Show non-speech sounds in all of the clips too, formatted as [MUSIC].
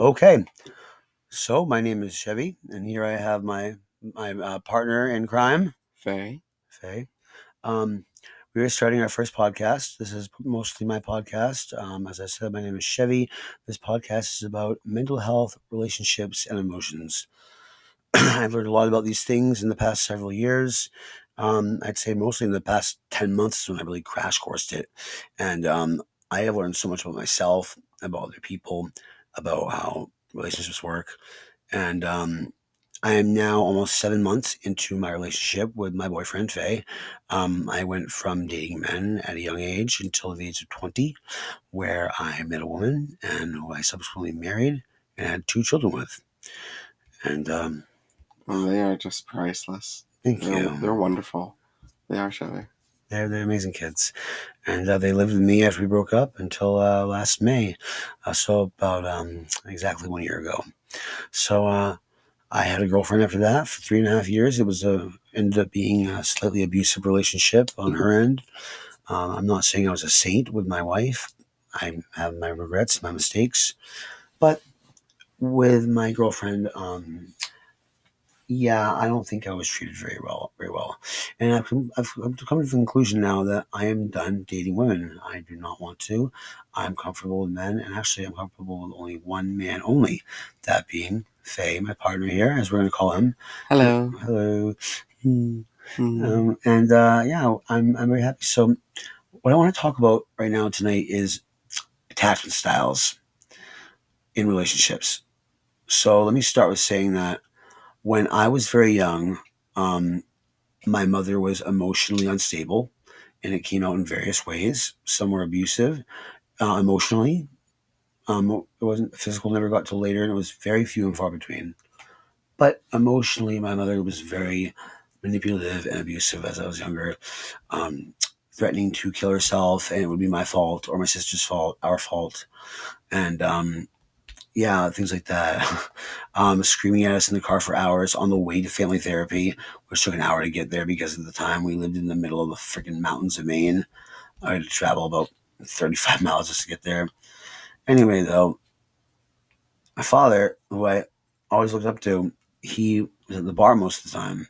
Okay, so my name is Shevvy, and here I have my my uh, partner in crime, Faye. Faye. Um, we are starting our first podcast. This is mostly my podcast. Um, as I said, my name is Shevvy. This podcast is about mental health, relationships, and emotions. [CLEARS THROAT] I've learned a lot about these things in the past several years. Um, I'd say mostly in the past 10 months when I really crash coursed it. And um, I have learned so much about myself, about other people, about how relationships work. And um, I am now almost seven months into my relationship with my boyfriend, Faye. Um, I went from dating men at a young age until the age of 20, where I met a woman and who I subsequently married and had two children with. And um, Oh, they are just priceless. thank They're, you. they're wonderful. They are Shevvy. They're, they're amazing kids. And uh, they lived with me after we broke up until uh, last May. Uh, so about um, exactly one year ago. So uh, I had a girlfriend after that for three and a half years. It was a ended up being a slightly abusive relationship on her end. Um, I'm not saying I was a saint with my wife. I have my regrets, my mistakes, but with my girlfriend, um, yeah, I don't think I was treated very well, very well. And I've come, I've come to the conclusion now that I am done dating women. I do not want to. I'm comfortable with men, and actually, I'm comfortable with only one man only. That being Faye, my partner here, as we're going to call him. Hello. Hello. Mm. Um, and uh, yeah, I'm I'm very happy. So, what I want to talk about right now tonight is attachment styles in relationships. So let me start with saying that when I was very young, um, my mother was emotionally unstable, and it came out in various ways. Some were abusive, uh, emotionally. Um, it wasn't physical. Never got till later, and it was very few and far between. But emotionally, my mother was very manipulative and abusive as I was younger, um, threatening to kill herself, and it would be my fault or my sister's fault, our fault, and um, yeah, things like that. [LAUGHS] um, screaming at us in the car for hours on the way to family therapy, which took an hour to get there because at the time we lived in the middle of the freaking mountains of Maine. I had to travel about 35 [LAUGHS] miles just to get there. Anyway, though, my father, who I always looked up to, he was at the bar most of the time.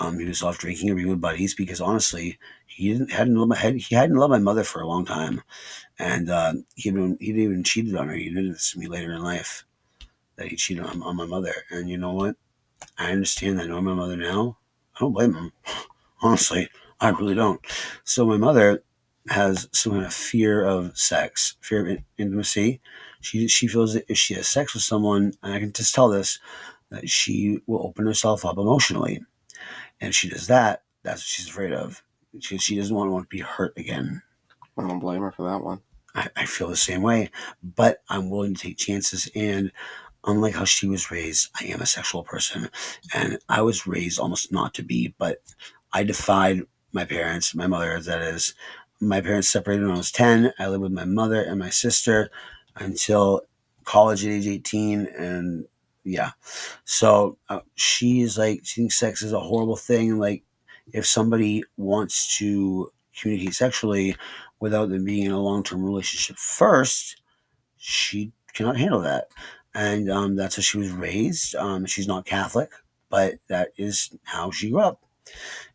Um, he was off drinking or being with buddies because honestly, he didn't hadn't loved my had, he hadn't loved my mother for a long time, and uh, he'd been he'd even cheated on her. He admitted this to me later in life that he cheated on, on my mother. And you know what? I understand that. I know my mother now. I don't blame him. [LAUGHS] Honestly, I really don't. So my mother has some kind of fear of sex, fear of in- intimacy. She she feels that if she has sex with someone, and I can just tell this, that she will open herself up emotionally. And if she does that, that's what she's afraid of. She, she doesn't want to, want to be hurt again. I don't blame her for that one. I, I feel the same way, but I'm willing to take chances. And unlike how she was raised, I am a sexual person, and I was raised almost not to be. But I defied my parents, my mother, that is. My parents separated when I was 10. I lived with my mother and my sister until college at age 18. And yeah, so uh, she's like, she thinks sex is a horrible thing. Like, if somebody wants to communicate sexually, without them being in a long term relationship first, she cannot handle that. And um, that's how she was raised. Um, she's not Catholic, but that is how she grew up.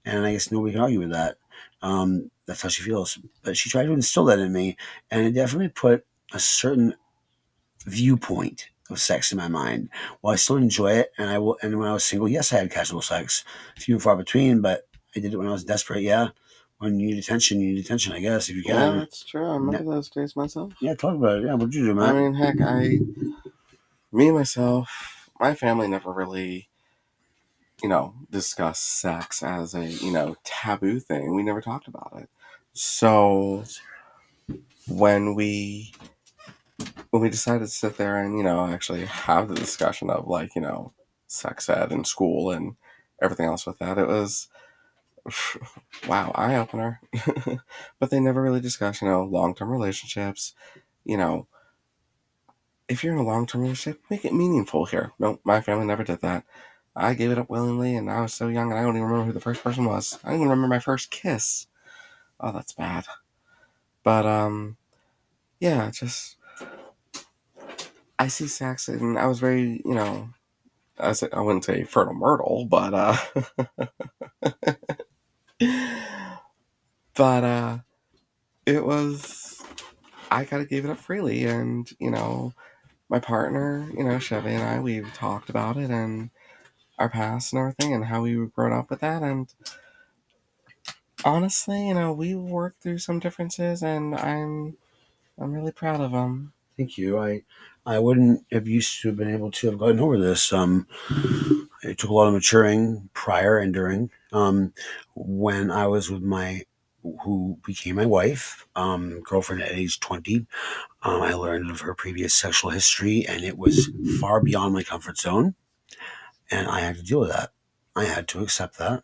And I guess nobody can argue with that. Um, that's how she feels. But she tried to instill that in me, and it definitely put a certain viewpoint of sex in my mind. While I still enjoy it, and I will, and when I was single, yes, I had casual sex, few and far between, but I did it when I was desperate. Yeah, when you need attention, you need attention. I guess if you can. Yeah, that's true. I remember those days myself. Yeah, talk about it. Yeah, what'd you do, I mean, heck, I, me myself, my family never really, you know, discussed sex as a, you know, taboo thing. We never talked about it. So when we, when we decided to sit there and, you know, actually have the discussion of like, you know, sex ed in school and everything else with that, it was, [SIGHS] wow, eye opener. [LAUGHS] but they never really discuss, you know, long term relationships. You know, if you're in a long term relationship, make it meaningful here. No, my family never did that. I gave it up willingly, and I was so young, and I don't even remember who the first person was. I don't even remember my first kiss. Oh, that's bad. But um, yeah, just I see sex, and I was very, you know, I, say, I wouldn't say fertile myrtle, but uh, [LAUGHS] but uh, it was. I kind of gave it up freely, and you know, my partner, you know, Shevvy and I, we've talked about it and our past and everything, and how we were grown up with that, and honestly, you know, we worked through some differences, and I'm I'm really proud of them. Thank you. I I wouldn't have used to have been able to have gotten over this. Um, it took a lot of maturing prior and during. Um, when I was with my who became my wife, um, girlfriend at age 20. Um, I learned of her previous sexual history, and it was far beyond my comfort zone. And I had to deal with that. I had to accept that.